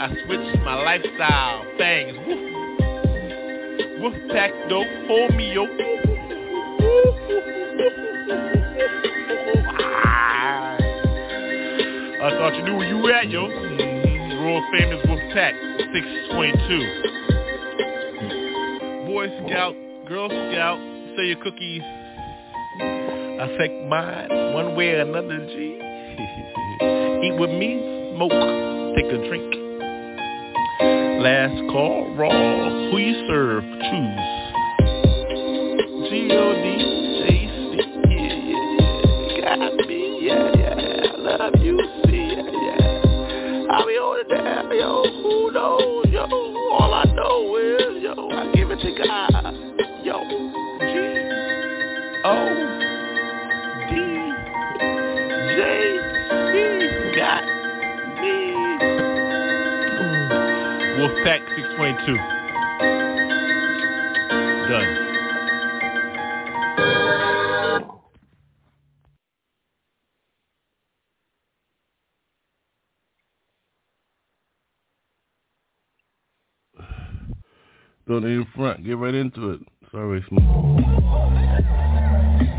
I switched my lifestyle. Fangs. Woof. Woof pack dope. Hold me yo. I thought you knew where you were at, yo. Mm-hmm. World famous Wolf Pack, 622. Boy Scout, Girl Scout, say your cookies. Take mine one way or another, G. Eat with me, smoke, take a drink. Last call, raw. Who you serve, choose. G-O-D, J-C, yeah, yeah, yeah. Got me, yeah, yeah. I love you, see, yeah, yeah. I'll be on it down, yo. Who knows, yo? All I know is, yo, I give it to God. 622. Done. Don't in front. Get right into it. Sorry, Smooth.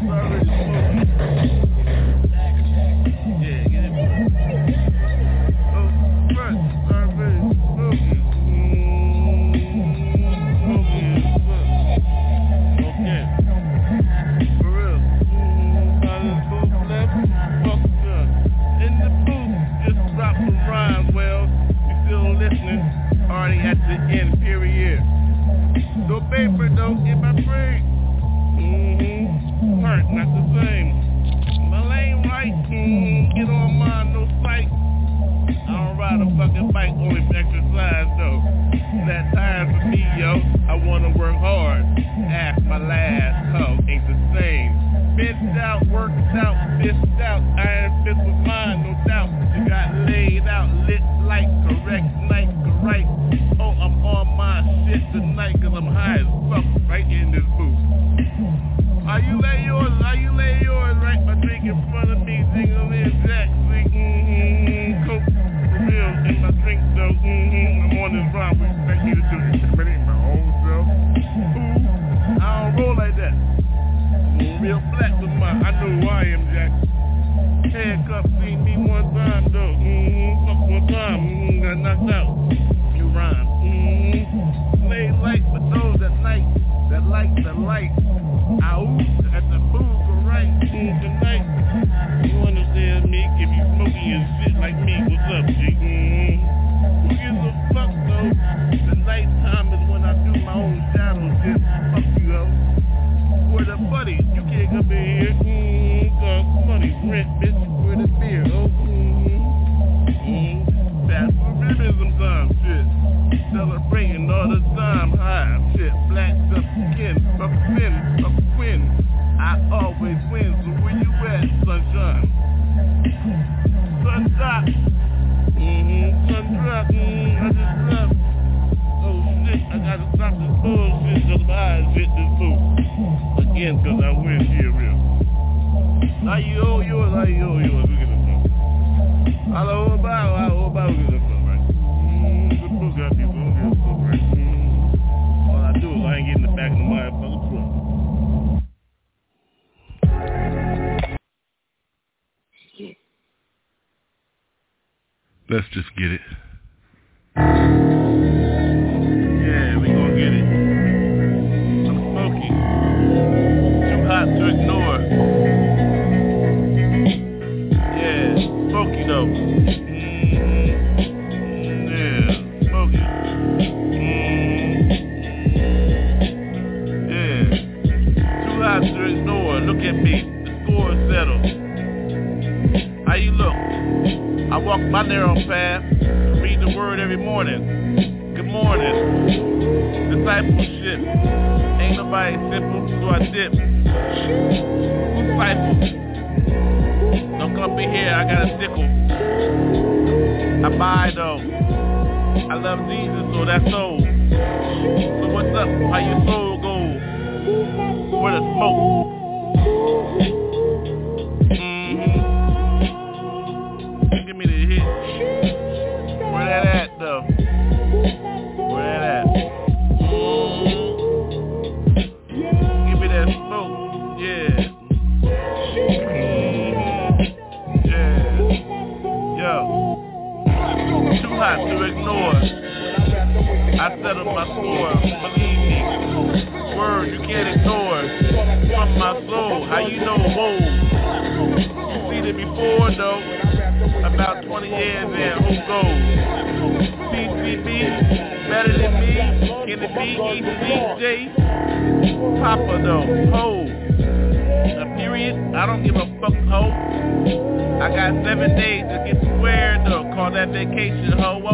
Sorry, Smooth. Let's just get it. My narrow path, read the word every morning. Good morning. Discipleship. Ain't nobody simple, so I dip. Disciple. Don't come up in here, I got a sickle. I buy though. I love Jesus, so that's soul. So what's up? How your soul go? Where the smoke? I settled my score. Believe me. Word you can't ignore. From my soul. How you know? Whoa. You seen it before though. About 20 years in. Who goes? PCB. Better than me. Can it be ECJ? Papa though. Ho. A period. I don't give a fuck ho. I got seven days to get squared though. Call that vacation ho.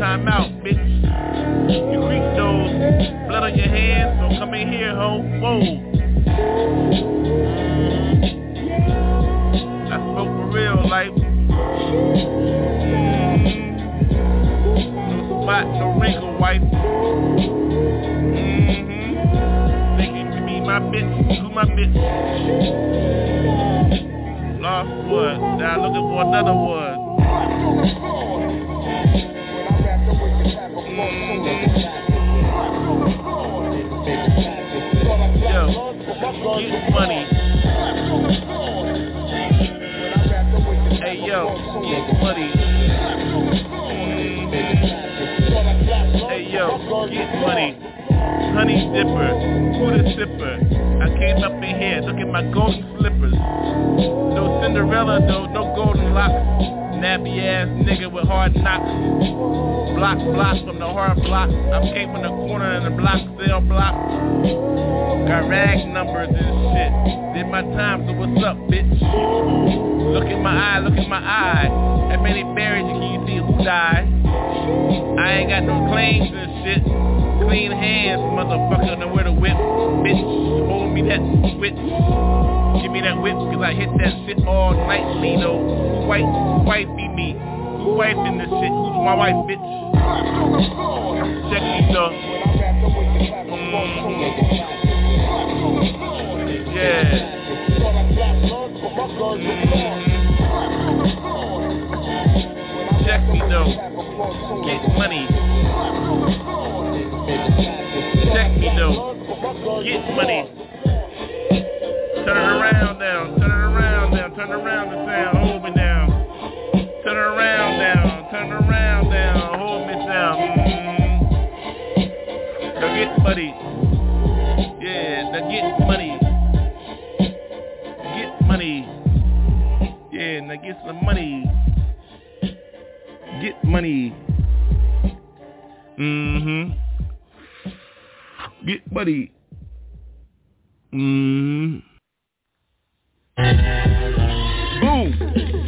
Time out, bitch. You creep those blood on your hands, so come in here, ho. Whoa. I spoke for real, like. Mm, no spot, no wrinkle, wife. Mm-hmm. Thinking you be my bitch, who my bitch? Lost one, now looking for another one. The sipper? I came up in here, look at my golden slippers. No Cinderella though, no golden locks. Nappy ass nigga with hard knocks. Block, block from the hard block. I came from the corner in the block, sale block. Got rag numbers and shit. Did my time, so what's up, bitch? Look in my eye, look in my eye. How many wife in this shit? Who's my wife, bitch? Check me, though. Mhm. Yeah. Mhm. Check me, though. Get money. Check me, though. Get money. Turn it around now. Turn it around now. Turn it around the sound. Hold me down. Turn it around now. Around now. Hold me down. Mm-hmm. Now get money. Yeah, now get money. Get money. Yeah, now get some money. Get money. Mm-hmm. Get money. Mm-hmm. Boom.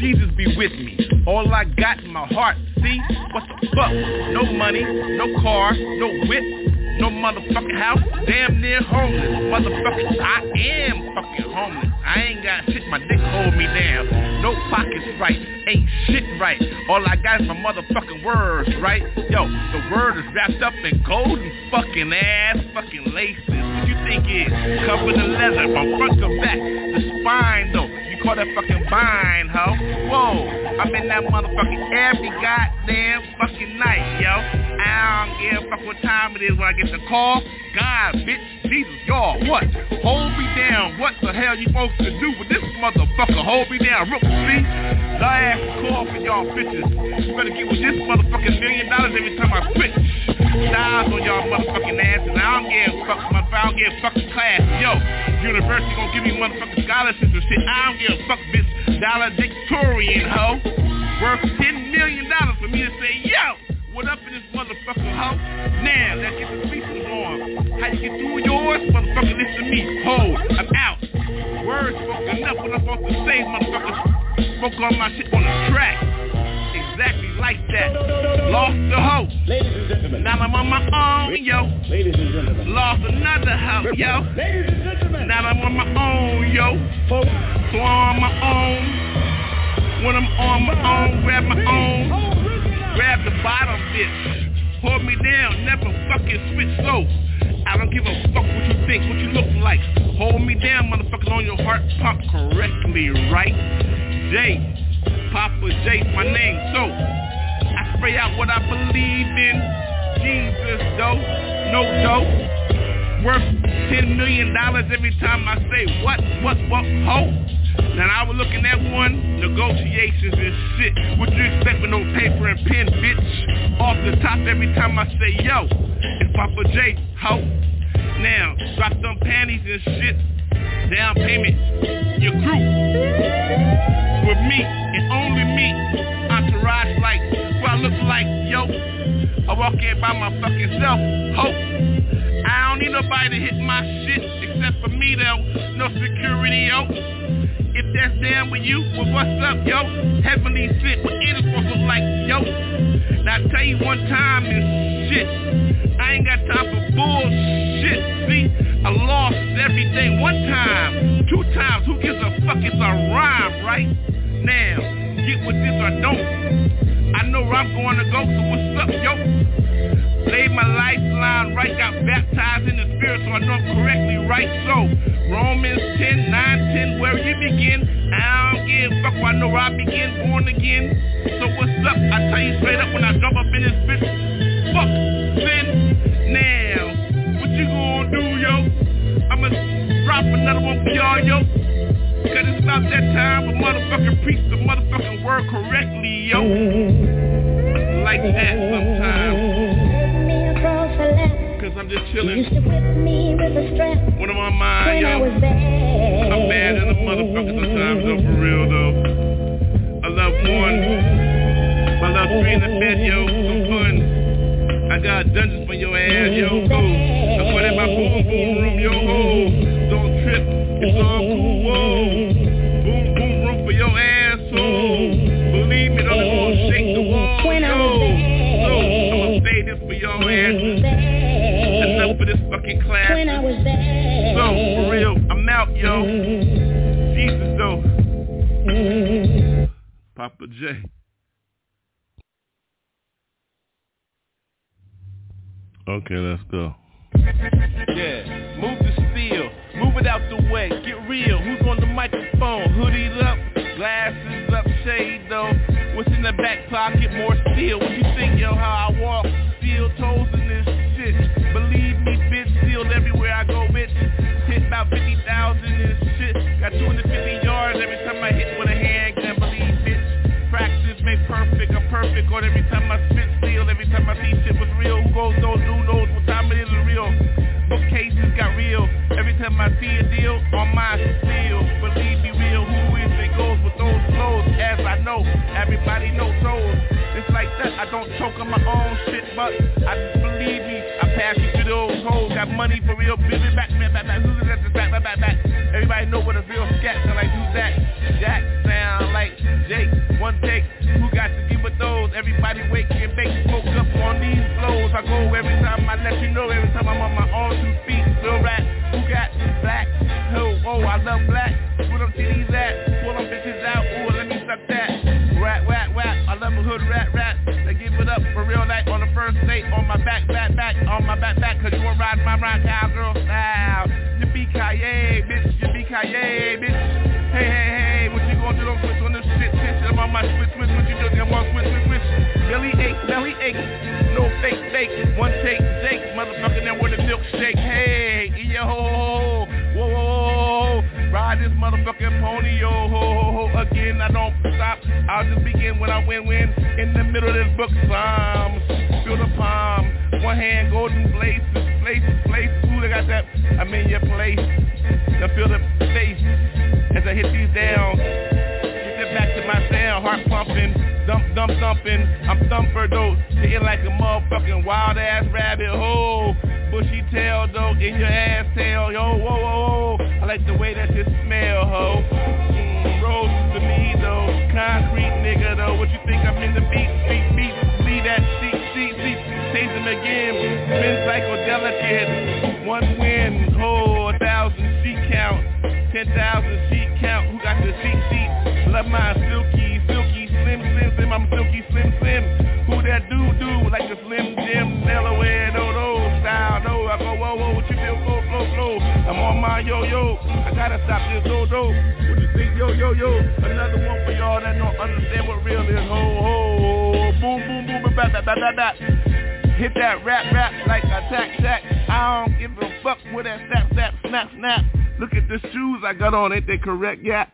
Jesus be with me. All I got in my heart, see? What the fuck? No money, no car, no whip, no motherfucking house. Damn near homeless. Motherfucker, I am fucking homeless. I ain't got shit, my dick hold me down. No pockets right, ain't shit right. All I got is my motherfucking words, right? Yo, the word is wrapped up in golden fucking ass fucking laces. What you think is? Covered in leather from front to back. The spine though, call that fucking vine, ho. Whoa, I'm in that motherfucking every goddamn fucking night, yo. I don't give a fuck what time it is when I get the call. God, bitch, Jesus, y'all, what? Hold me down. What the hell you supposed to do with this motherfucker? Hold me down. Rook, see? Ass call for y'all bitches. You better get with this motherfucking million dollars every time I switch. Styles on y'all motherfucking asses. I don't give a fuck. I don't give a fucking class. Yo, university gonna give me motherfucking scholarships and shit. I don't give a fuck, bitch. Valedictorian, ho. Worth $10 million for me to say, yo, what up in this motherfucker, ho? Now, let's get the speeches on. How you get through yours? Motherfucker, listen to me. Hold, I'm out. Words spoken enough. What I'm supposed to say, motherfucker? Spoke on my shit on the track exactly like that. Lost the hoe. Ladies and gentlemen. Now I'm on my own, yo. Ladies and gentlemen. Lost another hoe, yo. Ladies and gentlemen. Now I'm on my own, yo. Folks. So on my own. When I'm on my own, grab my own. Grab the bottom, bitch. Hold me down, never fucking switch slow. I don't give a fuck what you think, what you look like. Hold me down, motherfuckers, on your heart pump correctly, right? Jay, Papa J, my name. So, I spray out what I believe in. Jesus, though. No dough. Worth $10 million every time I say what, what, what, ho. Now I was looking at one, negotiations and shit. What you expect with no paper and pen, bitch? Off the top every time I say yo, it's Papa J, ho. Now, drop them panties and shit. Down payment, your crew with me and only me. Entourage like what I look like, yo. I walk in by my fucking self. Hope. I don't need nobody to hit my shit except for me though. No security, yo. If that's down with you, well what's up, yo? Heavenly shit, supposed to look like, yo. Now I tell you one time this shit. I ain't got time for bullshit, see? I lost everything one time, two times, who gives a fuck? It's a rhyme, right? now. Get with this or don't. I know where I'm going to go, so what's up, yo? Laid my lifeline right, got baptized in the spirit, so I know I'm correctly right. So, Romans 10, 9, 10, where you begin, I don't give a fuck, I know I begin, born again. So what's up? I tell you straight up when I jump up in this bitch, fuck sin. Now, what you gonna do, yo? I'ma drop another one for y'all, yo. Cause it's about that time for motherfucking preach the motherfucking word correctly, yo. Like that sometimes. Cause I'm just chilling. When I'm on mine, yo. I'm bad in the motherfucker sometimes though, for real though. I love one. I love three in the bed, yo. Some fun. I got dungeons for your ass, yo. Go. I put in my boom boom room, yo. Don't trip. It's all cool, whoa. Enough for saying the word Point out the bad Say this fucking class. When I was there. So, for real, I'm out, yo. Jesus, though. Papa J. Okay, let's go. Yeah, move the steel, move it out the way, get real. Who's on the microphone? Hoodied up, glasses up, shade though. What's in the back pocket? More steel. What you think, yo? How I walk? Steel toes in this shit. Believe me, bitch. Everywhere I go, bitch. Hit about 50,000 in shit. Got 250 yards every time I hit with a hand. Can't believe, bitch. Practice make perfect. I'm perfect on every time I spit steel. Every time I see shit was real. Who goes, those, who knows what time it is real. Bookcases got real. Every time I see a deal, on my steel. Those flows? As I know, everybody knows those. It's like that. I don't choke on my own shit, but I believe me, I pass you to those hoes. Got money for real, baby, back, man, back, back, back, back, back, back, back, back. Everybody know what a real scat sound like. Do that, Jack sound like Jake. One take, who got to give with those? Everybody wake and bake, smoke up on these flows. I go every time I let you know, every time ache. No fake, fake. One take, Jake. Motherfucker, then with a milkshake. Hey, yo. Whoa, whoa. Ride this motherfucking pony, yo, ho, ho, ho. Again, I don't stop. I'll just begin when I win, win. In the middle of this book, Psalms. Feel the palm. One hand, golden places, places, places. Ooh, they got that. I'm in your place. Now feel the face as I hit these down. Dump, dump, thumping. I'm thumper though, sitting like a motherfucking wild ass rabbit hole. Bushy tail though, in your ass tail, yo, whoa, whoa, whoa. I like the way that you smell, ho. Mm, rose to me though, concrete nigga though. What you think I'm in the beat, beat, beat, see that, see, see, see. Taste them again, been psychodelicate. One win, ho, a thousand sheet count, ten thousand sheet count. Who got the sheet, sheet? Love my silky, slim, slim. I'm silky, slim, slim. Who that do, do like a slim Jim Delaware, no, no style, no. I go, whoa, whoa, what you feel, flow, flow, flow. I'm on my yo, yo. I gotta stop this, no, no. What you think, yo, yo, yo? Another one for y'all that don't understand what real is. Ho, ho, boom, boom, boom, bat, bat, bat, bat, bat. Hit that rap, rap like a tack, tack. I don't give a fuck with that snap, snap, snap, snap. Look at the shoes I got on, ain't they correct? Yeah.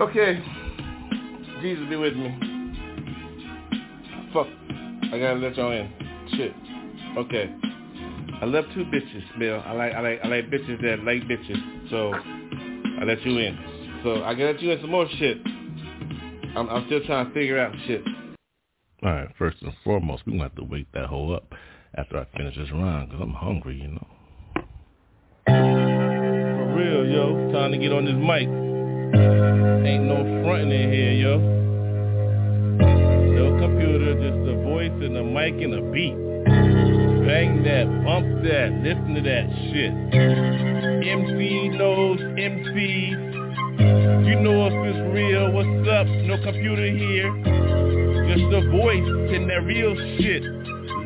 Okay. Jesus be with me. Fuck. I gotta let y'all in. Shit. Okay. I love two bitches, Bill. I like I like I like bitches that like bitches. So I let you in. So I gotta let you in some more shit. I'm I'm still trying to figure out shit. All right, first and foremost, we're going to have to wake that hoe up after I finish this round because I'm hungry, you know. For real, yo. Time to get on this mic. Ain't no fronting in here, yo. No computer, just the voice and the mic and a beat. Bang that, bump that, listen to that shit. MC knows MC. You know if it's real, what's up? No computer here. Just the voice and that real shit.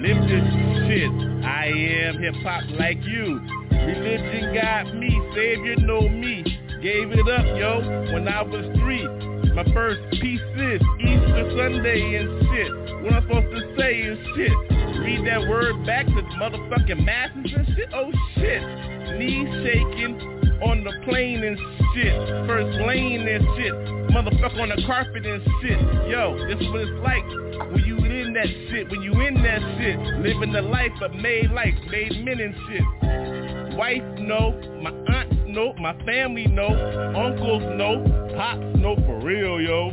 Live this shit. I am hip hop like you. Religion got me. Savior know me. Gave it up, yo, when I was three. My first piece is Easter Sunday and shit. What I'm supposed to say is shit. Read that word back to motherfucking masses and shit. Oh shit. Knees shaking on the plane and shit. First lane and shit. Motherfucker on the carpet and shit. Yo, this is what it's like when you in that shit. When you in that shit. Living the life of made life, made men and shit. Wife know, my aunts know, my family know, uncles know, pops know for real, yo.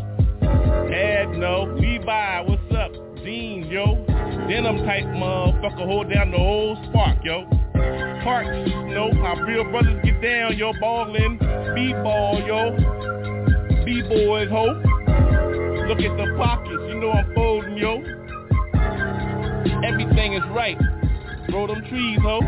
Dad know, Levi, what's up? Dean, yo. Denim type motherfucker hold down the whole spark, yo. Parks know how real brothers get down, yo. Ballin', B-ball, yo. B-boys, ho. Look at the pockets, you know I'm folding, yo. Everything is right. Grow them trees, ho.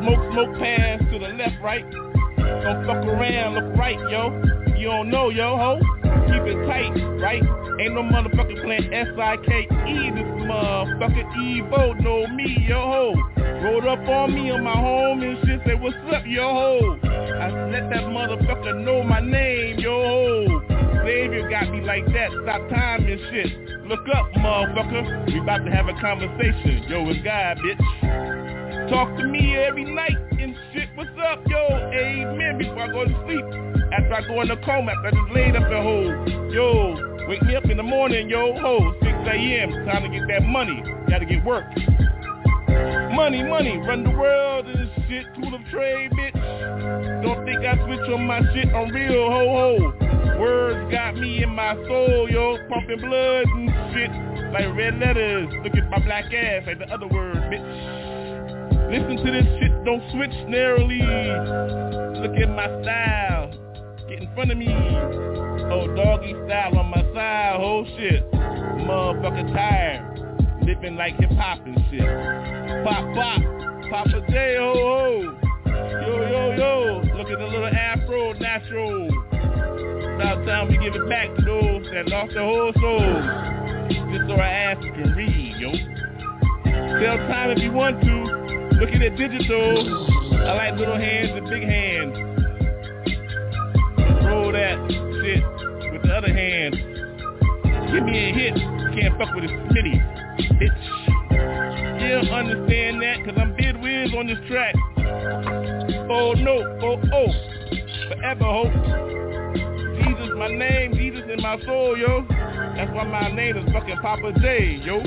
Smoke, smoke pass to the left, right. Don't fuck around, look right, yo. You don't know, yo, ho. Keep it tight, right? Ain't no motherfucker playing S-I-K-E, this motherfucker Evo know me, yo, ho. Rolled up on me on my home and shit, say, what's up, yo, ho. I let that motherfucker know my name, yo, ho. Savior got me like that, stop time and shit. Look up, motherfucker. We about to have a conversation. Yo, it's God, bitch. Talk to me every night and shit. What's up, yo? Amen. Before I go to sleep. After I go in the coma, after I just laid up the hole. Yo, wake me up in the morning, yo. Ho, 6 a.m. Time to get that money. Gotta get work. Money, money. Run the world and shit. Tool of trade, bitch. Don't think I switch on my shit on real ho ho. Words got me in my soul, yo, pumping blood and shit like red letters. Look at my black ass like the other word, bitch. Listen to this shit, don't switch narrowly. Look at my style, get in front of me. Oh, doggy style on my side, whole shit. Motherfucker tired, living like hip hop and shit. Pop pop, Papa J, ho ho. Yo, yo, yo, look at the little afro natural. About time we give it back to those that lost their whole souls. Just so our ass can read, yo. Tell time if you want to. Look at it digital. I like little hands and big hands. Roll that shit with the other hand. Give me a hit. Can't fuck with a smitty, bitch. Yeah, understand that, cause I'm bid whiz on this track. Oh no, oh oh, forever hope. Jesus my name, Jesus in my soul, yo. That's why my name is fucking Papa J, yo.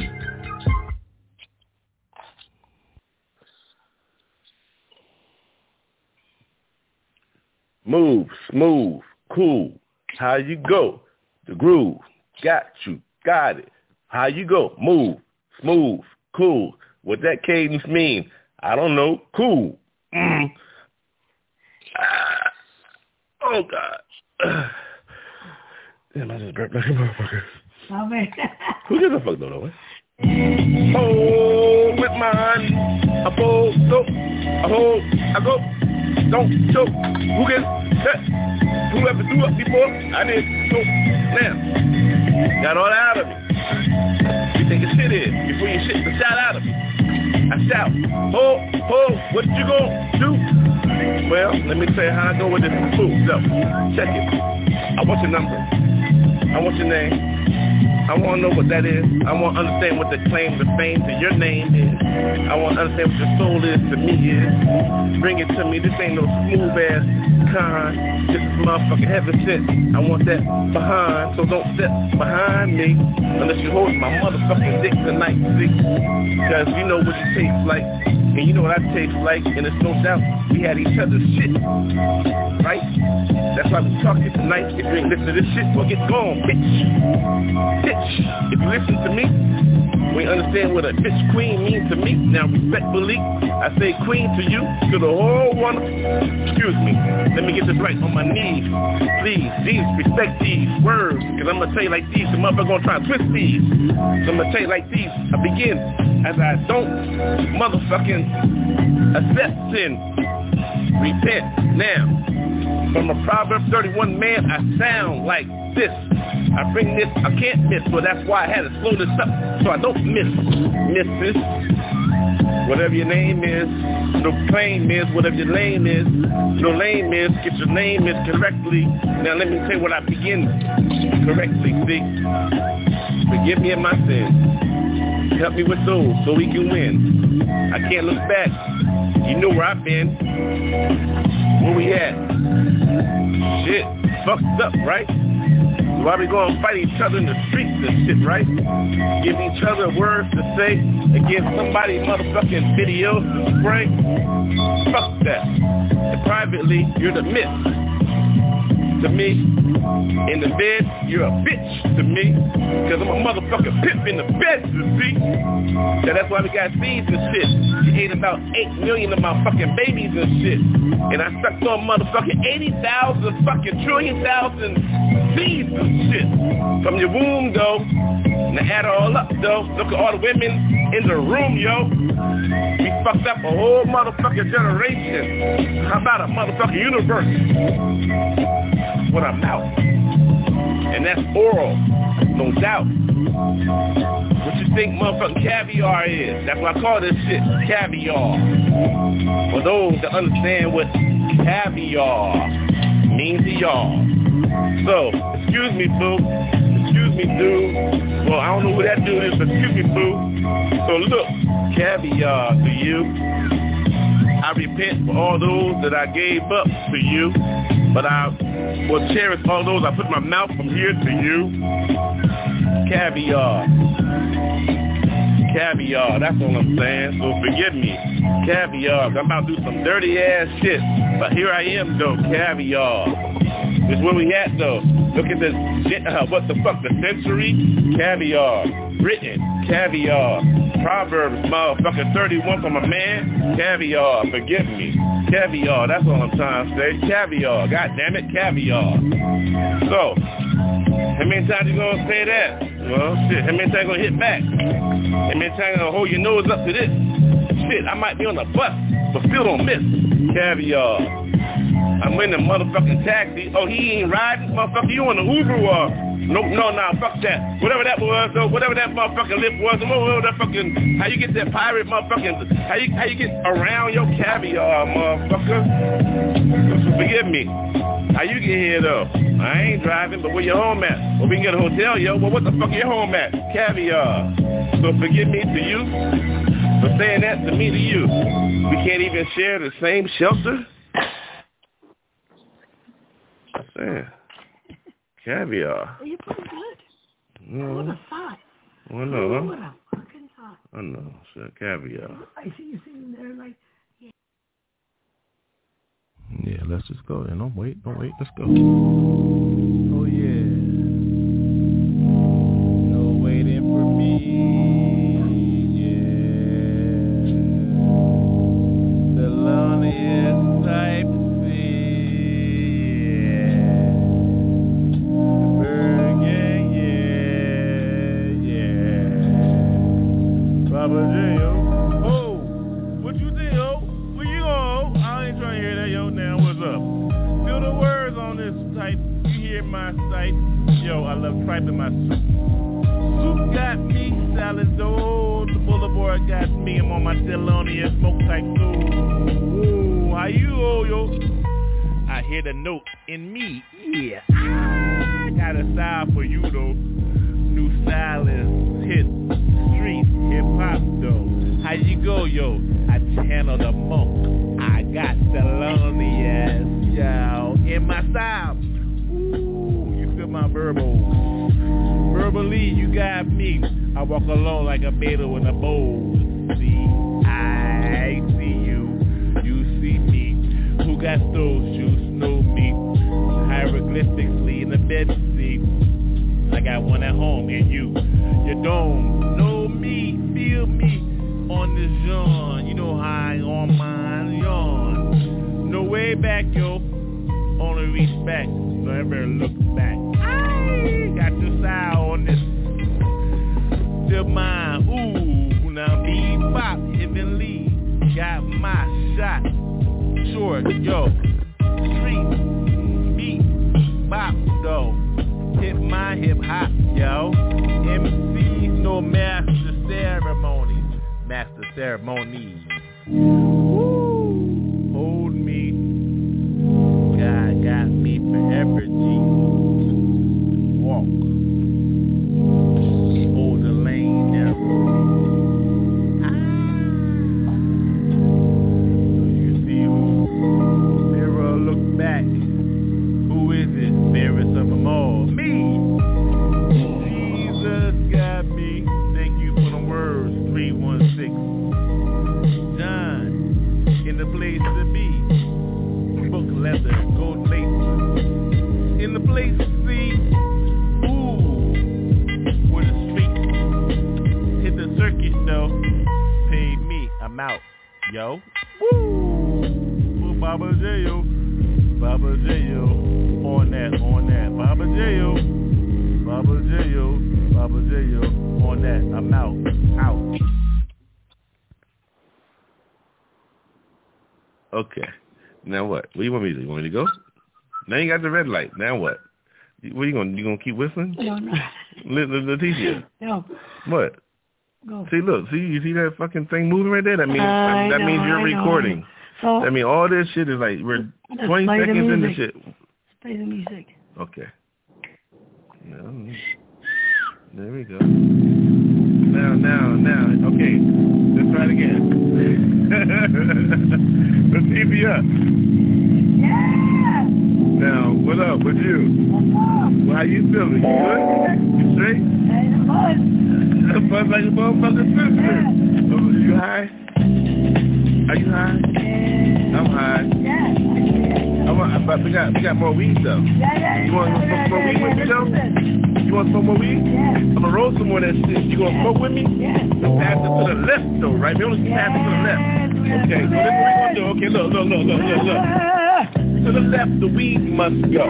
Move, smooth, cool. How you go? The groove. Got you. Got it. How you go? Move, smooth, cool. What that cadence mean? I don't know. Cool. Mm. Ah. Oh God. Damn, I just burped like a motherfucker. Oh man. Who gives a fuck though, though? Hold with mine. I fold, go. I hold, I go. Don't choke. Who gets that? Whoever threw up before, I did. So now, got all out of me. You think a shit is before you shit the shot out of me. I shout, ho, ho, what you gonna do? Well, let me tell you how I go with this fool. So, check it. I want your number. I want your name. I want to know what that is. I want to understand what the claim to fame to your name is. I want to understand what your soul is to me is. Bring it to me. This ain't no smooth ass con. This is motherfucking heaven sent. I want that behind, so don't step behind me unless you hold my motherfucking dick tonight, see? Because you know what it tastes like, and you know what I taste like, and it's no doubt we had each other's shit, right? That's why we talking tonight. If you ain't listen to this shit, well get gone, bitch. Bitch. If you listen to me, we understand what a bitch queen means to me. Now, respectfully, I say queen to you, to the whole one. Excuse me. Let me get this right on my knees. Please, these, respect these words, because I'm to tell you like these. The motherfucker to try to twist these. So I'm to tell you like these. I begin as I don't motherfucking accept sin. Repent now. From a Proverbs 31 man, I sound like this. I bring this, I can't miss, so that's why I had to slow this up so I don't miss. Misses. Whatever your name is, no claim is, whatever your name is, no name is, get your name is correctly. Now let me tell you what I begin correctly, see? Forgive me of my sins. Help me with those so we can win. I can't look back. You know where I've been. Where we at? Shit, fucked up, right? Why we gonna fight each other in the streets and shit, right? Give each other words to say and give somebody motherfucking videos to spray? Fuck that. And privately, you're the myth to me. In the bed, you're a bitch to me. Cause I'm a motherfucking pimp in the bed, you see. Yeah, that's why we got seeds and shit. You ate about 8 million of my fucking babies and shit. And I sucked on motherfucking 80,000 fucking trillion thousand seeds and shit. From your womb, though. And add it all up, though, look at all the women in the room, yo. We fucked up a whole motherfucking generation. How about a motherfucking universe? With a mouth. And that's oral, no doubt. What you think motherfucking caviar is? That's what I call this shit, caviar. For those that understand what caviar means to y'all. So, excuse me, boo. Excuse me, dude. Well, I don't know who that dude is, but excuse me, boo. So look, caviar to you. I repent for all those that I gave up to you, but I will cherish all those I put my mouth from here to you. Caviar. caviar. That's all I'm saying. So forgive me. Caviar. I'm about to do some dirty ass shit. But here I am though, caviar. This where we at though. Look at this. Uh, what the fuck? The century? Caviar. Britain. Caviar. Proverbs, motherfucker, 31 from a man. Caviar. Forgive me. Caviar. That's all I'm trying to say. Caviar. God damn it, caviar. So, how many times you gonna say that? Well, shit. How many times you gonna hit back? How many times you gonna hold your nose up to this? Shit, I might be on a bus, but still don't miss. Caviar. I'm in the motherfucking taxi. Oh, he ain't riding? Motherfucker, you on the Uber or? Nope, no, no, fuck that. Whatever that was, though, whatever that motherfucking lip was, I'm whatever that fucking, how you get that pirate motherfucking, how you, how you get around your caviar, motherfucker? Forgive me. How you get here, though? I ain't driving, but where your home at? Well, we can get a hotel, yo. Well, what the fuck your home at? Caviar. So forgive me to you for saying that to me to you. We can't even share the same shelter? Man, caviar. Well, you pretty good. No, What a five. I know, What huh? a fucking five. I know, shit, caviar. I see you sitting there like, Yeah, let's just go. And don't wait, don't wait. Let's go. Oh yeah. No waiting for me. You hear my sight. Yo, I love tripe in my soup. Soup got me, salad dough. The boulevard got me. I'm on my Delonia smoke type too. Ooh, how you, oh, yo? I hear the note in me. Yeah. I got a style for you, though. New style is hit street hip hop, though. How you go, yo? I channel the monk. I got Thelonious, yo, in my style. You my verbal. Verbally, you got me. I walk alone like a betta in a bowl. See, I see you. You see me. Who got those shoes? Know me. Hieroglyphically in the bed seat. I got one at home and you. Your dome. Know me. Feel me. On this yawn. You know I on mine yawn. No way back, yo. Only back. Never look back. Got your style on this. Still mine. Ooh. Now bebop. Heavenly. Got my shot. Short. Yo. Street. Beat. Bop. Though. Hip my hip hop, yo. MCs no master ceremonies. Master ceremonies. Woo. Hold me. God got me forever, G. Walk. Hold the lane narrow. Ah. You see who? Back. Who is it? Of them all. Me. Jesus got me. Thank you for the words. 316. John. In the place to be. Book leather. Gold lace. In the place to see. Ooh. For the street. Hit the circuit though. Pay me. I'm out. Yo. Woo. Baba J, yo. Baba J, yo. On that, on that. Baba J, yo. Baba J, yo. Baba J, yo. On that. I'm out. Out. Okay. Now what? What do you want me to do? You want me to go? Now you got the red light. Now what? What you gonna you gonna keep whistling? no, no. Let, let, Leticia. No, What? go. See, look, see, you see that fucking thing moving right there? That means I that know, mean you're I know. recording. So, I mean, all this shit is like we're 20 play the seconds into shit. play the music. Okay. No. There we go. Now, now, now. Okay. Let's try it again. Let's keep you up. Yeah! Now, What up with you? Well, how you feeling? You good? You straight? I'm buzzed. Buzz like a motherfucking sister. Oh, you high? Are you high? I'm high. Yeah. I'm, I'm, we got more weed though. Yeah, yeah. You want to smoke more weed with me though? You want to smoke more weed? Yeah. I'm gonna roll some more of that shit. You gonna smoke with me? Yeah. Pass it to the left though, right? We only can pass it to the left. Okay, so this is what we gonna do. Okay, look, look, look, look, look, look. To the left, the weed must go.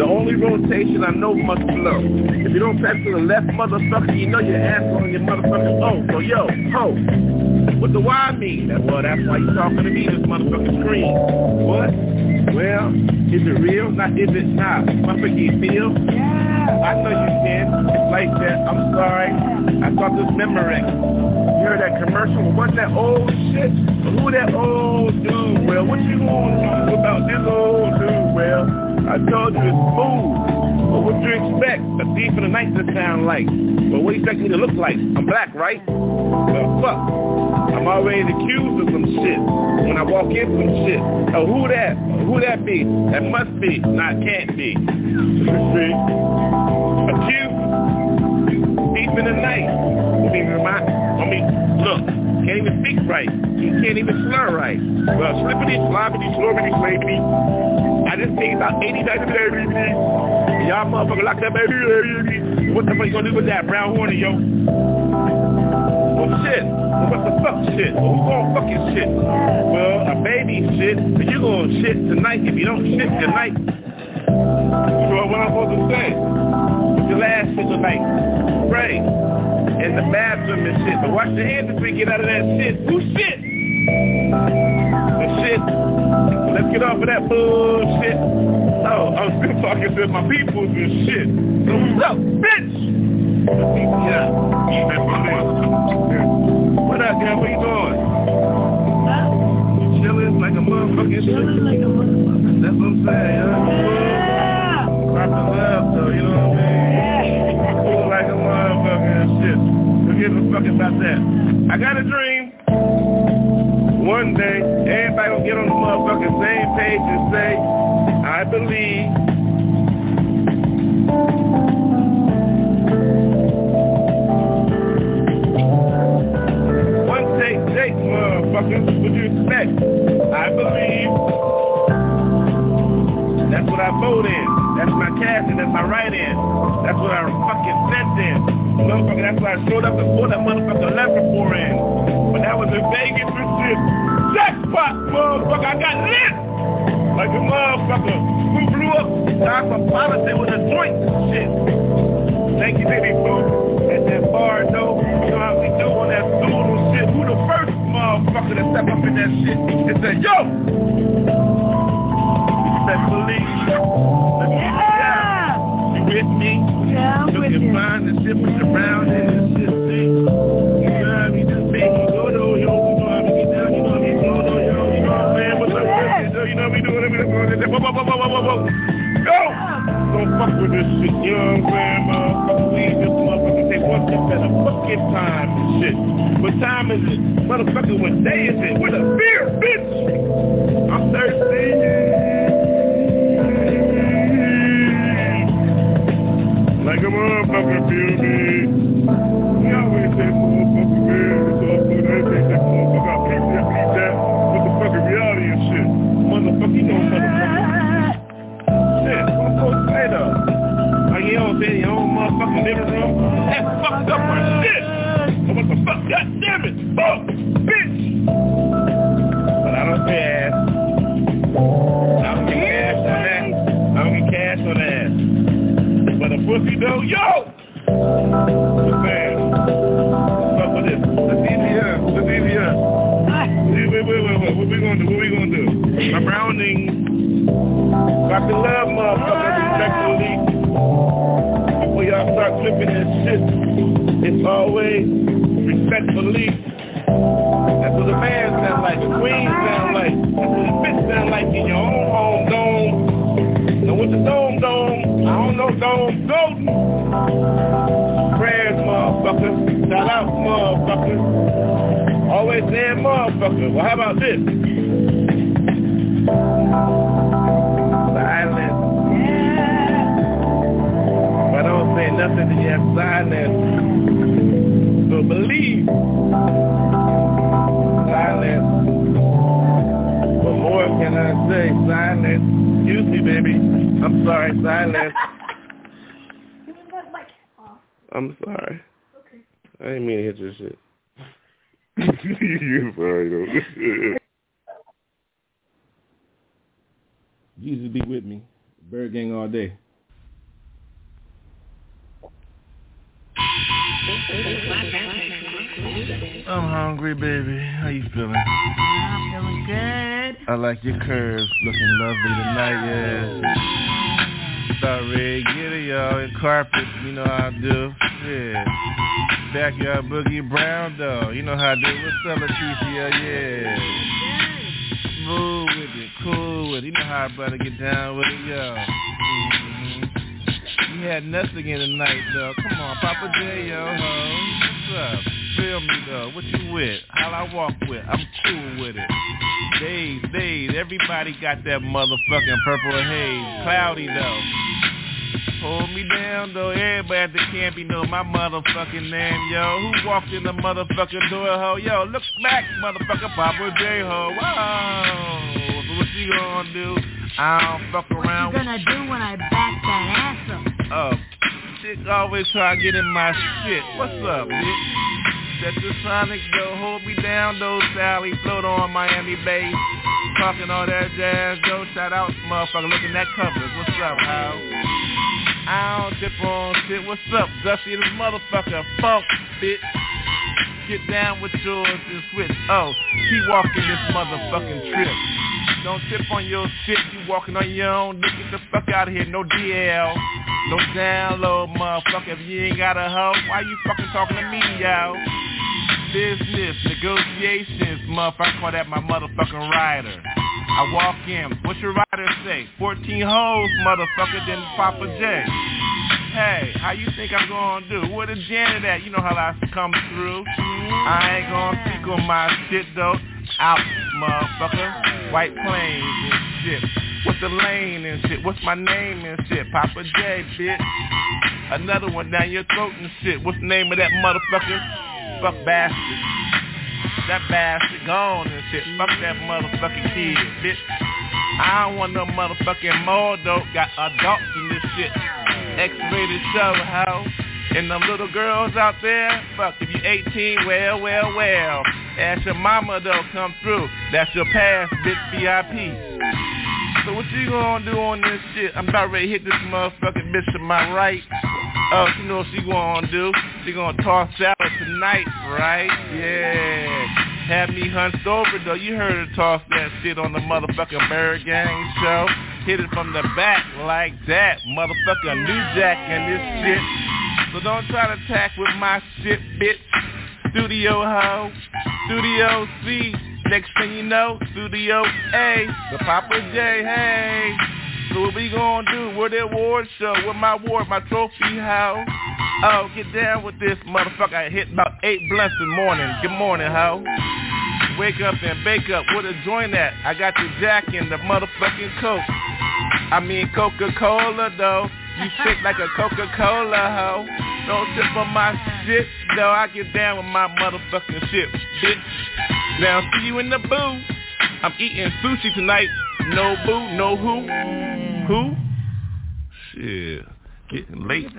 The only rotation I know must flow. If you don't pass to the left, motherfucker, you know your ass on your motherfucking oh. So yo, ho. What the why mean? That, well, that's why you talking to me, this motherfucking screen. What? Well, is it real? Not is it not? Motherfucker, you feel? I know you can. It's like that. I'm sorry. I thought this Memorex. You heard that commercial? Wasn't that old shit? Who that old dude? Well, what you gonna do about this old dude? Well, I told you it's smooth. But what you expect? A thief in the night to sound like. But what do you expect me to look like? I'm black, right? Well, fuck. I'm already accused of some shit. When I walk in some shit. Oh, who that? Who that be? That must be, not can't be. See? Accused. Thief in the night. I mean, remind, I mean, look, can't even speak right. You can't even slur right. Well, slippity, sloppity, slurpity, slappity. I just think about 80 nights a day, baby. Y'all motherfucker lock that baby. What the fuck you gonna do with that brown horny, yo? Well, shit. What the fuck shit? Well, who gonna fucking shit? Well, a baby shit, but you gonna shit tonight if you don't shit tonight. You know what I'm supposed to say? Your last shit tonight? Pray. In the bathroom and shit. But wash your hands before you get out of that shit. Who shit? The shit. Let's get off of that bullshit. Oh, I'm still talking to my peoples and shit. So bitch? Yeah. What up, girl? What you doing? You chilling like a motherfucking shit. Feeling like a motherfucker. That's what I'm saying, yeah. Yeah. Proper love, though, you know what I mean? Cool like a motherfucker and shit. Forget a fuck about that. I got a dream. One day, everybody gonna get on the motherfucking same page and say, I believe Vote in. That's my cash and that's my right in. That's what I fucking sent in. Motherfucker, that's why I showed up pulled that motherfucker leper for in. But that was in Vegas and shit. Jackpot, motherfucker. I got lit. Like a motherfucker who blew up Cosmopolitan with sound like. What a bitch sound like in your own home dome. Now with the dome dome, I don't know dome golden. Prayers, motherfucker. Shout out, motherfucker. Always saying motherfucker. Well, how about this? Silence. If I don't say nothing, then you silence. So believe. Silence. What more can I say? Silence. Excuse me, baby. I'm sorry, silence. I'm sorry. Okay. I didn't mean to hit your shit. You're sorry, though. Jesus be with me. Bird gang all day. I'm hungry, baby. How you feeling? I'm feeling good. I like your curves. Looking lovely tonight, yeah. Red, get it, y'all. And carpet, you know how I do. Yeah. Backyard boogie brown, though. You know how I do. What's up, Leticia? Yeah. Move with it, cool with it. You know how I better get down with it, yo. hmm You had nothing in the night, though. Come on, Papa J, yo, ho. What's up? Feel me, though. What you with? How I walk with? I'm cool with it. Days, days. Everybody got that motherfucking purple haze. Cloudy, though. Hold me down though, everybody at the camp, you know my motherfucking name, yo. Who walked in the motherfucking door, ho? Yo, look back, motherfucker, Papa J, ho. Whoa. So what you gonna do? I don't fuck around. What you gonna do when I back that ass up? Oh, chick always try to get in my shit. What's up, bitch? Set the Sonic, though. Hold me down, though, Sally. Float on Miami Bay. Talking all that jazz, though. Shout out, motherfucker. Looking at covers. What's up, how? I don't tip on shit. What's up, Dusty? This motherfucker funk, bitch. Get down with yours and switch. Oh, he walking this motherfucking trip. Don't tip on your shit. You walking on your own. Nigga, get the fuck out of here. No DL. No download, motherfucker. If you ain't got a hoe, why you fucking talking to me, yo? Business, negotiations, motherfucker. I call that my motherfucking rider. I walk in. What's your rider say? 14 hoes, motherfucker, then Papa J. Hey, how you think I'm gonna do? Where the Janet at? You know how I come through. I ain't gonna speak on my shit though. Out, motherfucker. White plains and shit. What's the lane and shit? What's my name and shit? Papa J, bitch. Another one down your throat and shit. What's the name of that motherfucker? Fuck bastard. That bastard gone and shit. Fuck that motherfucking kid, bitch. I don't want no motherfucking more though. Got adults in this shit. X-rated show, ho. And them little girls out there, fuck, if you 18, well, well, well. Ask your mama though, come through. That's your pass, bitch, VIP. So what you gonna do on this shit? I'm about ready to hit this motherfucking bitch to my right. Oh, you know what she gonna do? She gonna toss salad tonight, right? Yeah. Have me hunched over though. You heard her toss that shit on the motherfucking Bird Gang show. Hit it from the back like that. Motherfucker, new jack in this shit. So don't try to attack with my shit, bitch. Studio ho. Studio C. Next thing you know, Studio A. The Papa J, hey. So what we gonna do? Where the award show? With my award, my trophy, how? Oh, get down with this motherfucker. I hit about eight blunts in the morning. Good morning, how? Wake up and bake up. Where the joint at? I got the jack and the motherfucking coke. I mean Coca-Cola, though. You sick like a Coca-Cola, ho. Don't tip on my shit, though. I get down with my motherfucking shit, bitch. Now see you in the boo. I'm eating sushi tonight. No boo, no who. Who? Shit. Getting late.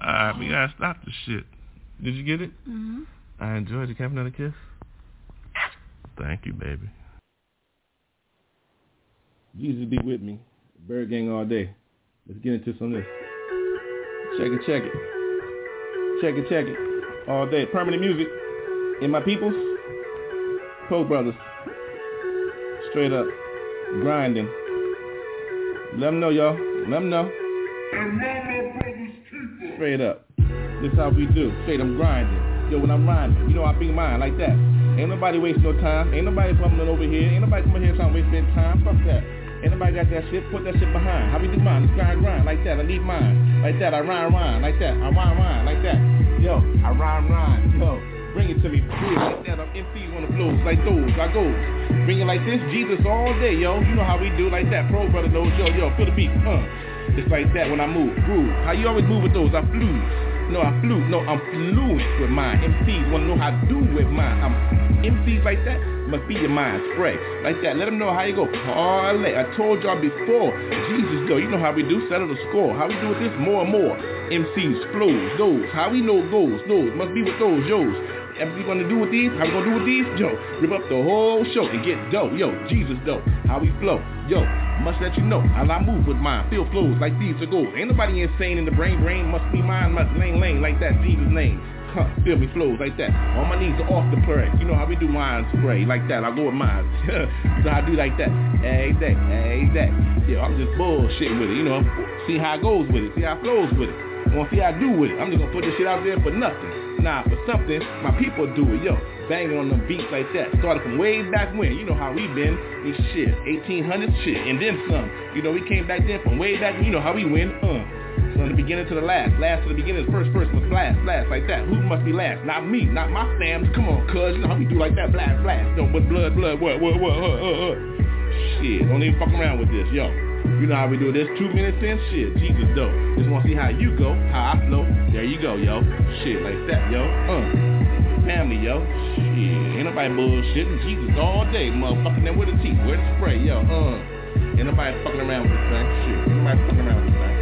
Alright, we gotta stop the shit. Did you get it? Mm-hmm. I enjoyed it. Can I have another kiss? Thank you, baby. Jesus be with me. Bird gang all day. Let's get into some of this. Check it, check it. Check it, check it. All day. Permanent Muzik. In my peoples. Poe Brothers. Straight up. Grinding. Let them know, y'all. Let them know. Straight up. This how we do. Straight, I'm grinding. Yo, when I'm rhyming, you know I be mine like that. Ain't nobody wasting no time. Ain't nobody bumming over here. Ain't nobody coming here trying to waste their time. Fuck that. Ain't nobody got that shit. Put that shit behind. How we do mine? Just grind, grind like that. I need mine. Like that. I rhyme, rhyme. Like that. I rhyme, rhyme. Like that. Yo, I rhyme, rhyme. Yo, bring it to me. Do like that. I'm MCs on the flows like those. I go. Bring it like this. Jesus all day, yo. You know how we do like that. Pro brother knows. Yo, yo, feel the beat. huh? It's like that when I move. Groove. How you always move with those? I flew. No, I flew. No, I'm fluent with mine. MCs wanna know how I do with mine. I'm MCs like that must be your mind spray like that. Let them know how you go parlay. I told y'all before. Jesus, though, you know how we do. Settle the score. How we do with this more and more. MCs, flows, those. How we know goes, those. Must be with those, yo's. And we gonna do with these? How we gonna do with these? Yo, rip up the whole show and get dope. Yo, Jesus though, how we flow. Yo, must let you know how I move with mine. Feel flows like these are gold. Ain't nobody insane in the brain. Brain must be mine. Must lane lane like that. Jesus name. Huh, feel me flows like that. All my knees are off the play. You know how we do mine spray like that. I go with mine. so I do like that. Every day, every day. Yeah, I'm just bullshitting with it. You know, see how it goes with it. See how it flows with it. I want to see how I do with it. I'm just gonna put this shit out there for nothing. Nah, for something, my people do it, yo. Banging on them beats like that. Started from way back when. You know how we been. We shit. 1800s shit. And then some. You know, we came back then from way back. You know how we win. Uh. From the beginning to the last. Last to the beginning. First person was blast, blast like that. Who must be last? Not me. Not my fam. Come on, cuz. You know how we do like that. Blast, blast. No, but blood, blood. What, what, what, uh, uh, uh. Shit. Don't even fuck around with this, yo. You know how we do this. Two minutes in, shit. Jesus, though. Just want to see how you go, how I flow. There you go, yo. Shit, like that, yo. Uh. Family, yo. Shit. Ain't nobody bullshitting. Jesus all day, motherfucking them with a teeth. Where the spray, yo. Uh. Ain't nobody fucking around with this thing. Shit. Ain't nobody fucking around with this thing.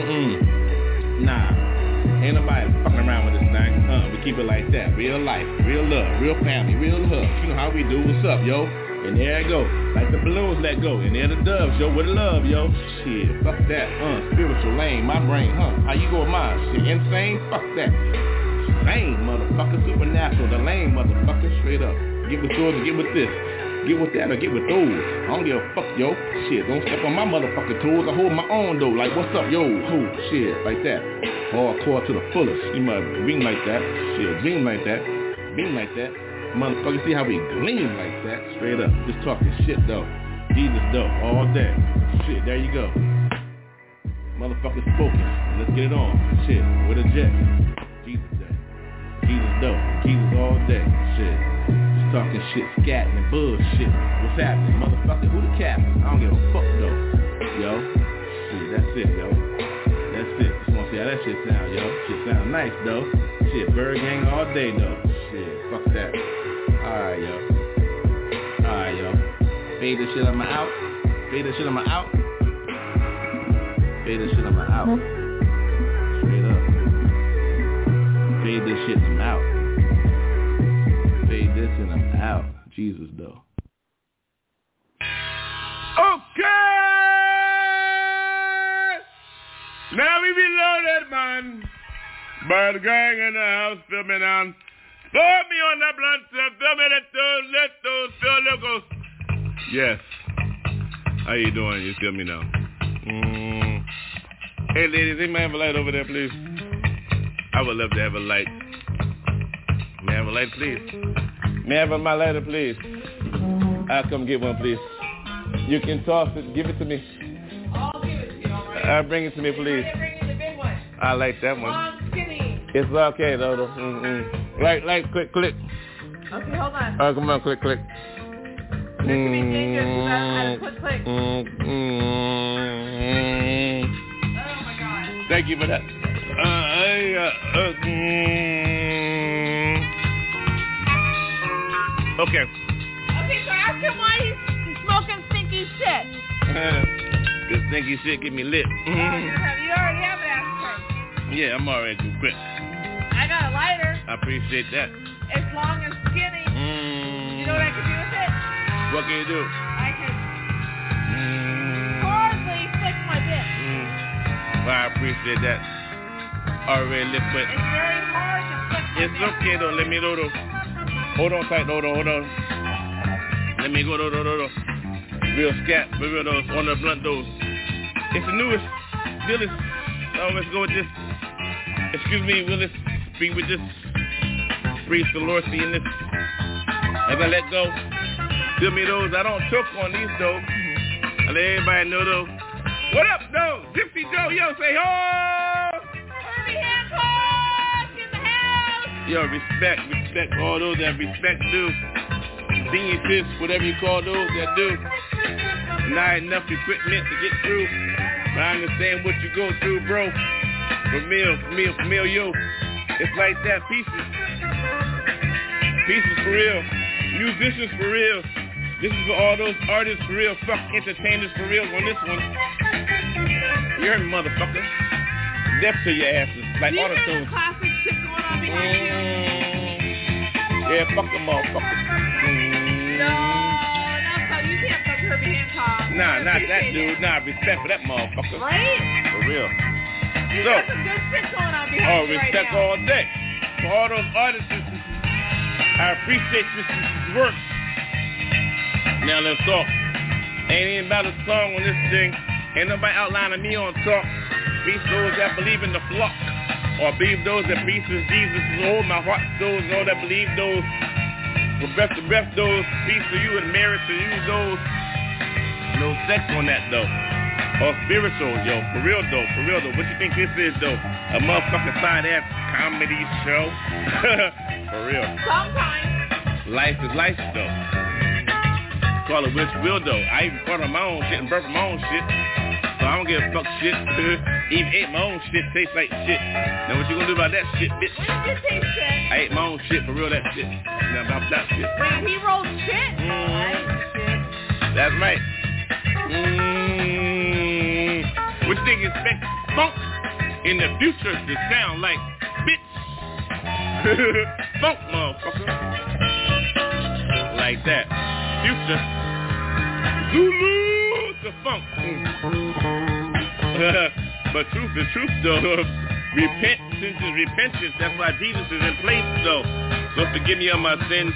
Mm-mm. Nah. Ain't nobody fucking around with this thing. Uh, we keep it like that. Real life, real love, real family, real love. You know how we do. What's up, yo? And there I go. Like the balloons let go. And there the doves, yo, with the love, yo. Shit, fuck that. Uh, spiritual lane, my brain, huh? How you going mine? Shit, insane? Fuck that. Same, motherfucker. Supernatural, the lame motherfucker. Straight up. Get with yours and get with this. Get with that or get with those. I don't give a fuck, yo. Shit, don't step on my motherfucking toes. I hold my own, though. Like, what's up, yo? Oh, Shit, like that. Hardcore to the fullest. You must dream like that. Shit, dream like that. Beam like that. Motherfucker, see how we gleam like that? Straight up. Just talking shit, though. Jesus, though. All day. Shit, there you go. Motherfuckers focus. Let's get it on. Shit, with a jet. Jesus day. Jesus, though. Jesus all day. Shit. Just talking shit, scatting and bullshit. What's happening? Motherfucker, who the captain? I don't give a fuck, though. Yo. Shit, that's it, yo. That's it. Just want to see how that shit sound, yo. Shit sound nice, though. Shit, bird gang all day, though. Shit, fuck that. Alright, yo. Alright, yo. Fade this shit on my out. Fade this shit on my out. Fade this shit on my out. Straight up. Fade this shit on out. Fade this and I'm out. Jesus, though. Okay! Now we reloaded, man. By the gang in the house, feel me Me on that blunt. Feel me, let those, let those, feel locals. Yes. How you doing? You feel me now? Mm. Hey, ladies, anybody have a light over there, please? I would love to have a light. May I have a light, please? May I have my lighter, please? I'll come get one, please. You can toss it. Give it to me. I'll give it to you, alright? Uh, bring it to me, please. I'm bringing the big one. I like that one. Long, skinny. It's okay, though. though. Mm-mm. Like, like, click, click. Okay, hold on. Oh, come on, click, click. This could be dangerous because I had to click, click. Oh my god. Thank you for that. Uh, I, uh, uh, mm. Okay. Okay, so ask him why he's smoking stinky shit. this stinky shit get me lit. Oh, you, have, you already have an ashtray. yeah, I'm already too quick. I got a lighter. I appreciate that. It's long and skinny. Mm. You know what I can do with it? What can you do? I can Mm. hardly flick my bit. Mm. Well, I appreciate that. Already liquid. It's very hard to flick my It's bit. okay though. Let me go though. Hold on tight, hold on, hold on. Let me go though, though, though. Real scat, real those on the blunt those. It's the newest. Willis. Oh, let's go with this. Excuse me, Willis. Speak with this. Breathe the Lord in this. As I let go. Feel me those. I don't choke on these though. I let everybody know though. What up though? Gypsy Joe, yo, say ho! Herbie Hancock in the house. Yo, respect, respect all those that respect do. Fists, whatever you call those that do. Not enough equipment to get through. But I understand what you go through, bro. For meal, for meal, for meal, yo. It's like that. Pieces. Pieces for real. Musicians for real. This is for all those artists for real. Fuck entertainers for real on this one. You heard me, motherfucker. Death to your asses. Like Do you auto have tune. classic shit going on behind you? Mm. Yeah, fuck them motherfuckers. Mm. No, no, so you can't fuck Herbie Hancock. Nah, not that Appreciate dude. Nah, respect for that motherfucker. Right? For real. You So- got some good going on behind Oh, you right respect now. all day. For all those artists, I appreciate this, this work. Now let's talk. Ain't even about a song on this thing. Ain't nobody outlining me on talk. Peace those that believe in the flock. Or believe those that peace is Jesus. Lord, my heart those, all that believe those. For breath to breath those. Peace to you and merit to you those. No sex on that though. Or spiritual, yo. For real though, for real though. What you think this is though? A motherfucking side ass comedy show? for real. Sometimes. Life is life though. Call it which will though. I even thought of my own shit and burped my own shit. So I don't give a fuck shit. even ate my own shit, tastes like shit. Now what you gonna do about that shit, bitch? When did you taste shit? I ate my own shit for real that shit. Now about that shit. Wait, he rolled shit? Mm. Ate shit. That's right. Mm. What think expect funk in the future to sound like bitch? funk motherfucker. Like that. Future. Zulu to funk. but truth is truth though. Repentance is repentance. That's why Jesus is in place though. So forgive me of my sins.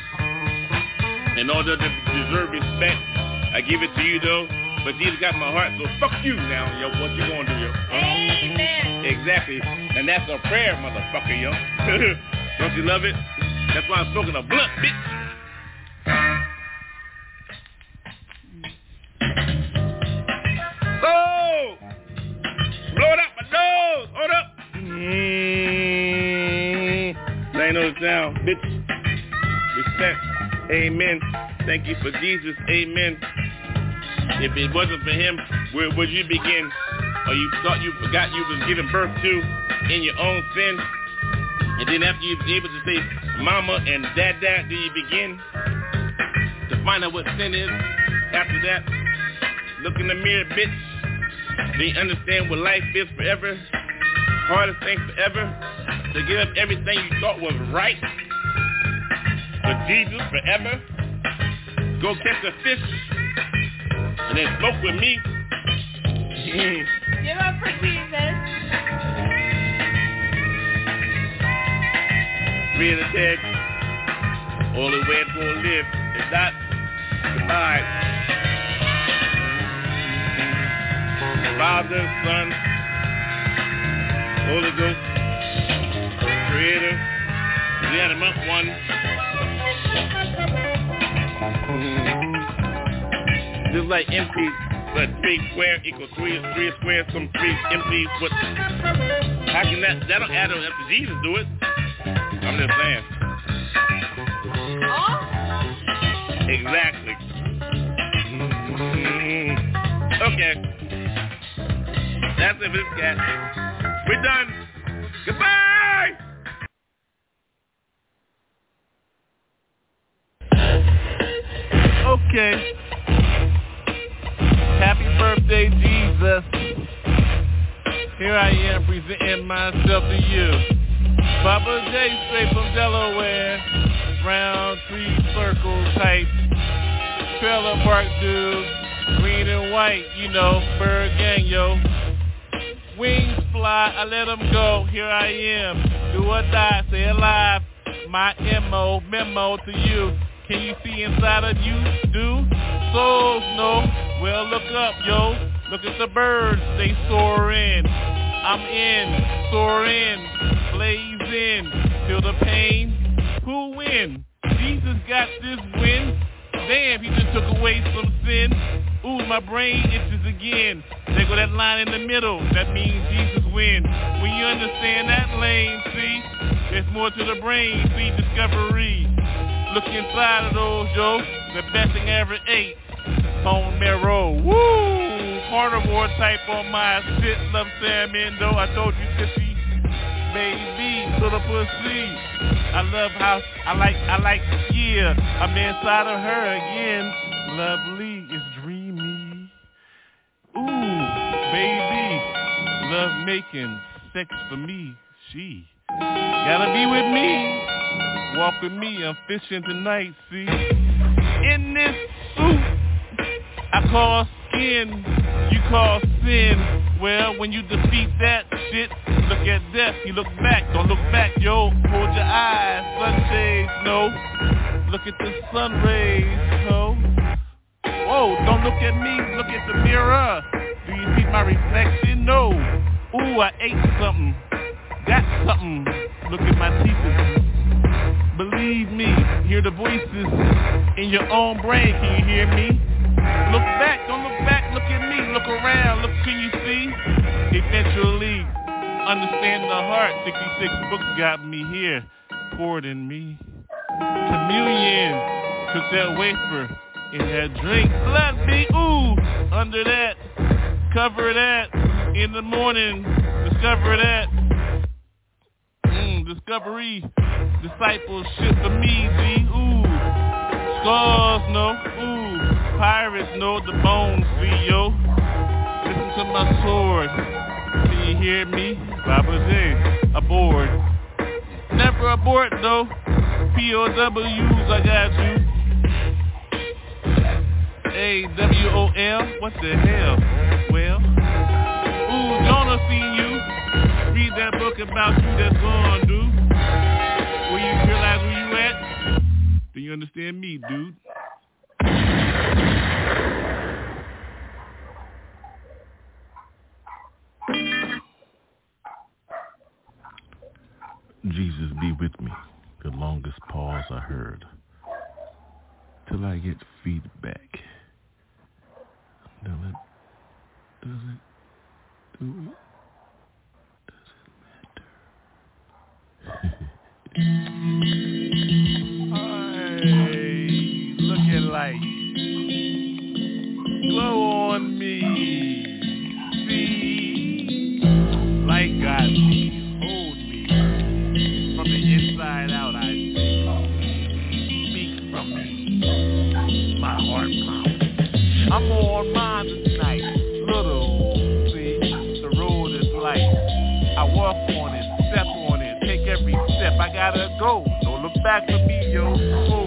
In order to deserve respect, I give it to you though. But Jesus got my heart, so fuck you now, yo. What you gonna do, yo? Amen. Exactly. And that's a prayer, motherfucker, yo. Don't you love it? That's why I'm smoking a blunt, bitch. Oh! Blow it up my nose! Hold up! Mm. That ain't no sound, bitch. Respect. Amen. Thank you for Jesus. Amen. If it wasn't for him, where would you begin? Or you thought you forgot you was giving birth to in your own sin? And then after you was able to say mama and dad dad, do you begin to find out what sin is? After that, look in the mirror, bitch. Do you understand what life is forever? Hardest thing forever? To give up everything you thought was right? For Jesus forever? Go catch a fish and then smoke with me? Give up for Jesus. Real dead. Only way it's gonna live is not goodbye. Father, Son, Holy Ghost, Creator, the animate one. Just like empty, but three square equals three, three squares from three empty. What? How can that? That don't add up to Jesus do it. I'm just saying. Oh? Exactly. Mm. Okay. That's it, this cat. We're done. Goodbye. Okay. Birthday, Jesus. Here I am presenting myself to you. Papa J straight from Delaware. Round tree circle type. Trailer park dude. Green and white, you know, bird gang, yo. Wings fly, I let them go. Here I am. Do or die, stay alive. My MO, memo to you. Can you see inside of you? Do? Souls, no. Well, look up, yo. Look at the birds, they soar in. I'm in, soar in, blaze in. Feel the pain? Who win? Jesus got this win. Damn, he just took away some sin. Ooh, my brain itches again. There go that line in the middle. That means Jesus wins. When you understand that lane, see, there's more to the brain. See, discovery. Look inside of those, yo. The best thing I ever ate. Bone marrow. Woo! carnivore type on my shit. Love salmon though. I told you, sissy, baby, little pussy. I love how I like. I like. Yeah, I'm inside of her again. Lovely, it's dreamy. Ooh, baby, love making sex for me. She gotta be with me. Walk with me. I'm fishing tonight. See, in this. I call skin, you call sin. Well, when you defeat that shit, look at death, you look back, don't look back, yo. Hold your eyes, sunshades, no. Look at the sun rays, ho. Whoa, don't look at me, look at the mirror. Do you see my reflection? No. Ooh, I ate something, got something. Look at my teeth. Believe me, hear the voices in your own brain. Can you hear me? Look back, don't look back, look at me, look around, look, can you see? Eventually, understand the heart, 66 books got me here, poured in me. Communion, took that wafer and that drink, let me, ooh, under that, cover that, in the morning, discover that. Mm, discovery, discipleship for me, G, ooh, scars, no, ooh. Pirates know the bones, yo. Listen to my sword. Can you hear me? Baba J. Aboard. Never abort though. POWs, I got you. A-W-O-L? What the hell? Well, ooh, Jonah seen you. Read that book about you that's gone, dude. Will you realize where you at? Do you understand me, dude? Jesus be with me, the longest pause I heard, till I get feedback. Does it, does it, do it, does it matter? hey, looking like glow on me, gotta go. Don't look back for me, yo.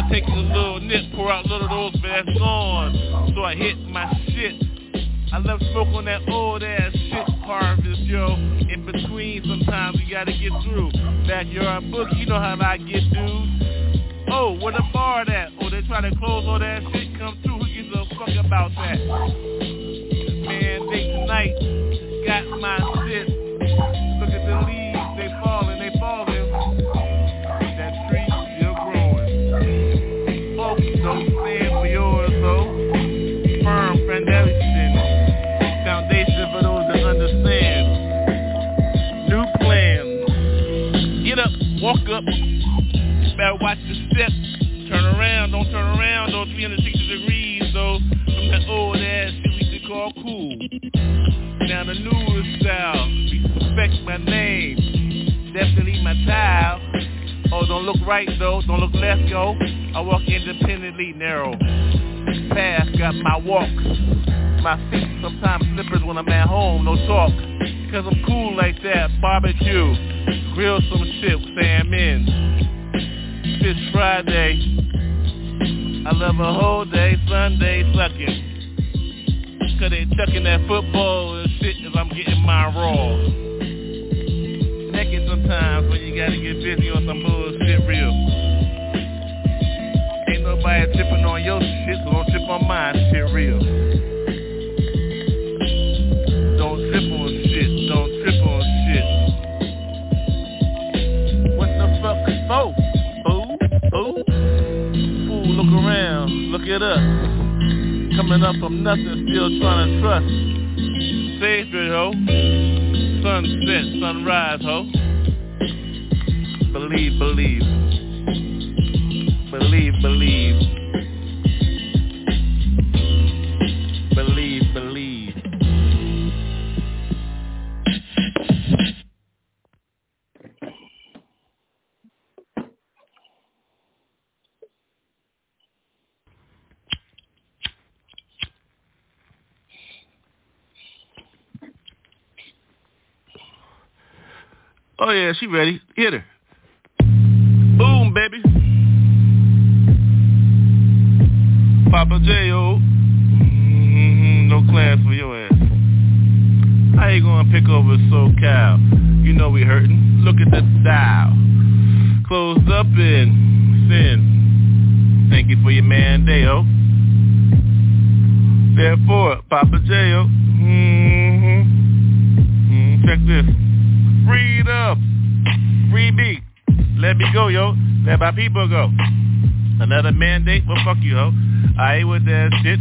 I take a little nip, pour out a little those, but gone. So I hit my shit. I love smoke on that old ass shit harvest, yo. In between, sometimes we gotta get through. Backyard book, you know how I get, dude. Oh, where the bar at? Oh, they try to close all that shit. Come through. Who gives a fuck about that? Man, they tonight got my shit. Look at the leaves, they falling, look right though, don't look left, yo. I walk independently, narrow. Path got my walk. My feet sometimes slippers when I'm at home, no talk. Cause I'm cool like that, barbecue. Grill some shit, salmon. Fish Friday. I love a whole day, Sunday sucking. Cause they chucking that football and shit as I'm getting my raw. Sometimes when you gotta get busy on some bullshit real. Ain't nobody tripping on your shit, so don't trip on mine. Shit real. Don't trip on shit. Don't trip on shit. What the fuck is? Ooh, ooh. Fool, look around. Look it up. Coming up from nothing, still trying to trust. Sacred, ho. Sunset, sunrise, ho. Believe, believe. Believe, believe. Believe, believe. Oh yeah, she ready. Hit her. Baby. Papa J.O. Mm-hmm, no class for your ass. How you gonna pick over SoCal? You know we hurting. Look at the dial. Closed up in sin. Thank you for your mandate, Therefore, Papa J.O. Mm-hmm. Mm, check this. Freedom. Free me. Let me go, yo. Let my people go. Another mandate? Well, fuck you, ho. I ain't with that shit.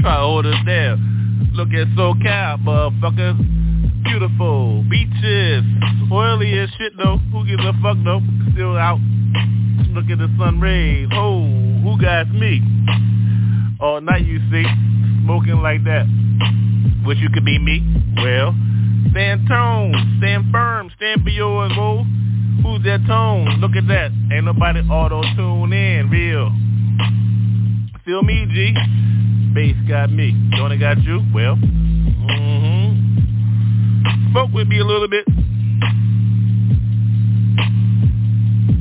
Try us down. Look at SoCal, motherfuckers. Beautiful. Beaches. Oily as shit, though. Who gives a fuck, though? Still out. Look at the sun rays. Oh, who got me? All night, you see. Smoking like that. Wish you could be me. Well, stand tone. Stand firm. Stand for yours, boo. Who's that tone? Look at that. Ain't nobody auto-tune in. Real. Feel me, G? Bass got me. Don't got you? Well, mm-hmm. Spoke with me a little bit.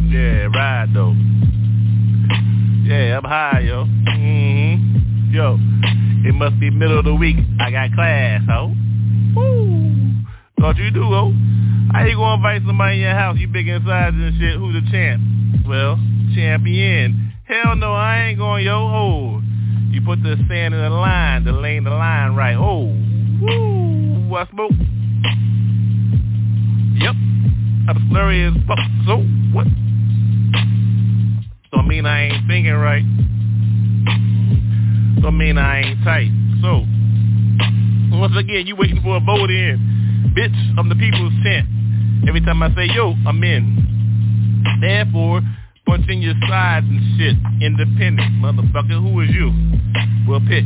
Yeah, ride though. Yeah, I'm high, yo. Mm-hmm. Yo, it must be middle of the week. I got class, ho. Woo. Thought you do, ho. How you gonna invite somebody in your house? You big inside and shit. Who's the champ? Well, champion. Hell no, I ain't going, yo. Oh, you put the sand in the line, the lane, the line right. Oh, woo, I smoke. Yep, I'm slurry as fuck. So what? Don't mean I ain't thinking right. Don't mean I ain't tight. So once again, you waiting for a vote in. Bitch, I'm the people's tent. Every time I say yo, I'm in. Therefore, punch in your sides and shit. Independent, motherfucker. Who is you? Well, pick.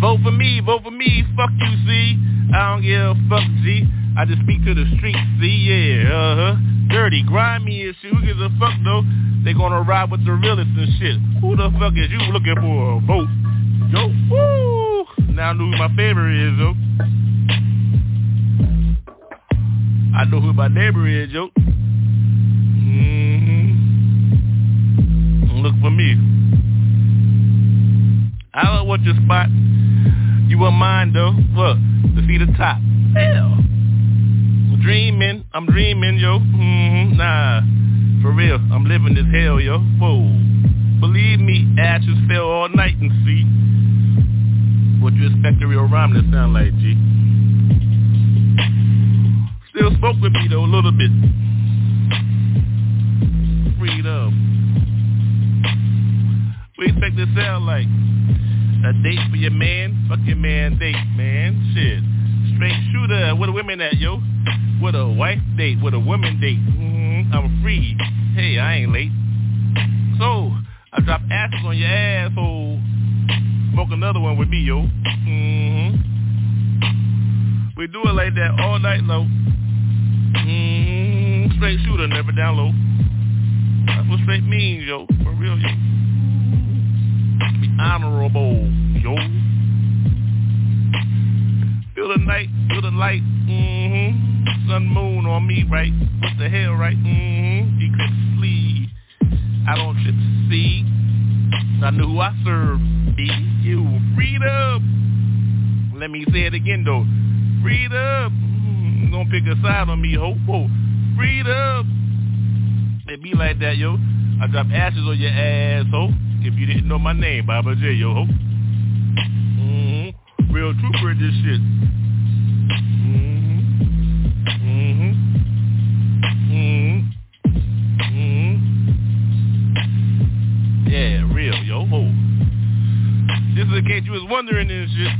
Vote for me, vote for me. Fuck you, see. I don't give a fuck, G. I just speak to the streets, see, yeah, uh-huh. Dirty, grimy and shit. Who gives a fuck, though? They gonna ride with the realists and shit. Who the fuck is you looking for a vote? Yo, woo! Now I know who my favorite is, though. I know who my neighbor is, yo. Mm-hmm. Look for me. I don't want your spot. You want mine, though. Look, to see the top. Hell. Dreaming, I'm dreaming, yo. Mm-hmm. Nah, for real, I'm living this hell, yo. Whoa. Believe me, ashes fell all night and see. What you expect a real rhyme to sound like, G? Still spoke with me though a little bit. Freedom. We expect this sound like a date for your man, fuck your man date, man. Shit. Straight shooter, where the women at, yo? With a wife date, with a woman date. Mm-hmm. I'm free. Hey, I ain't late. So, I drop asses on your asshole. Smoke another one with me, yo. Mm-hmm. We do it like that all night long. Mm-hmm. Straight shooter, never down low. That's what straight means, yo. For real, yo. Be honorable, yo. Feel the night, feel the light. Mm-hmm. Sun, moon on me, right? What the hell, right? Mm-hmm. Eclipse sleeve. I don't trip to see. I know who I serve. Be you. Freedom. Let me say it again, though. Freedom. Gonna pick a side on me, ho. Freedom. It be like that, yo. I drop ashes on your ass, ho. If you didn't know my name, Baba J, yo, ho. Mm-hmm. Real trooper in this shit. Mm-hmm. Mm-hmm. Mm-hmm. Yeah, real, yo, ho. Just in case you was wondering and shit.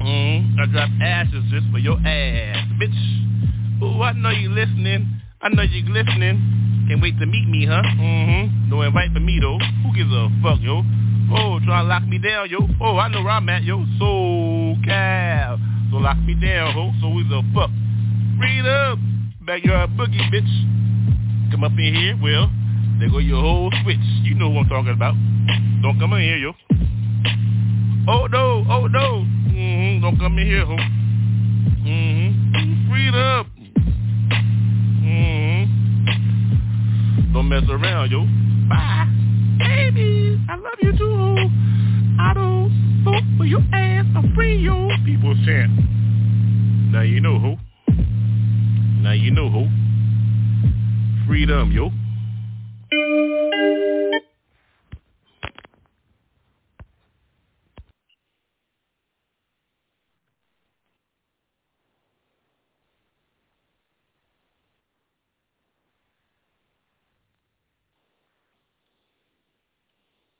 Mm-hmm. I drop ashes just for your ass, bitch. Oh, I know you listening. I know you listening. Can't wait to meet me, huh? Mm-hmm. No invite for me, though. Who gives a fuck, yo? Oh, try to lock me down, yo. Oh, I know where I'm at, yo. So cal. So lock me down, ho. So who's a fuck? Read up. Backyard boogie, bitch. Come up in here, well, there go your whole switch. You know what I'm talking about. Don't come in here, yo. Oh, no. Oh, no. Mm-hmm. Don't come in here, ho. Mm-hmm. Don't mess around, yo. Bye. Baby, I love you too. I don't vote for your ass. I'm free, yo. People chant. Now you know, ho. Now you know, ho. Freedom, yo.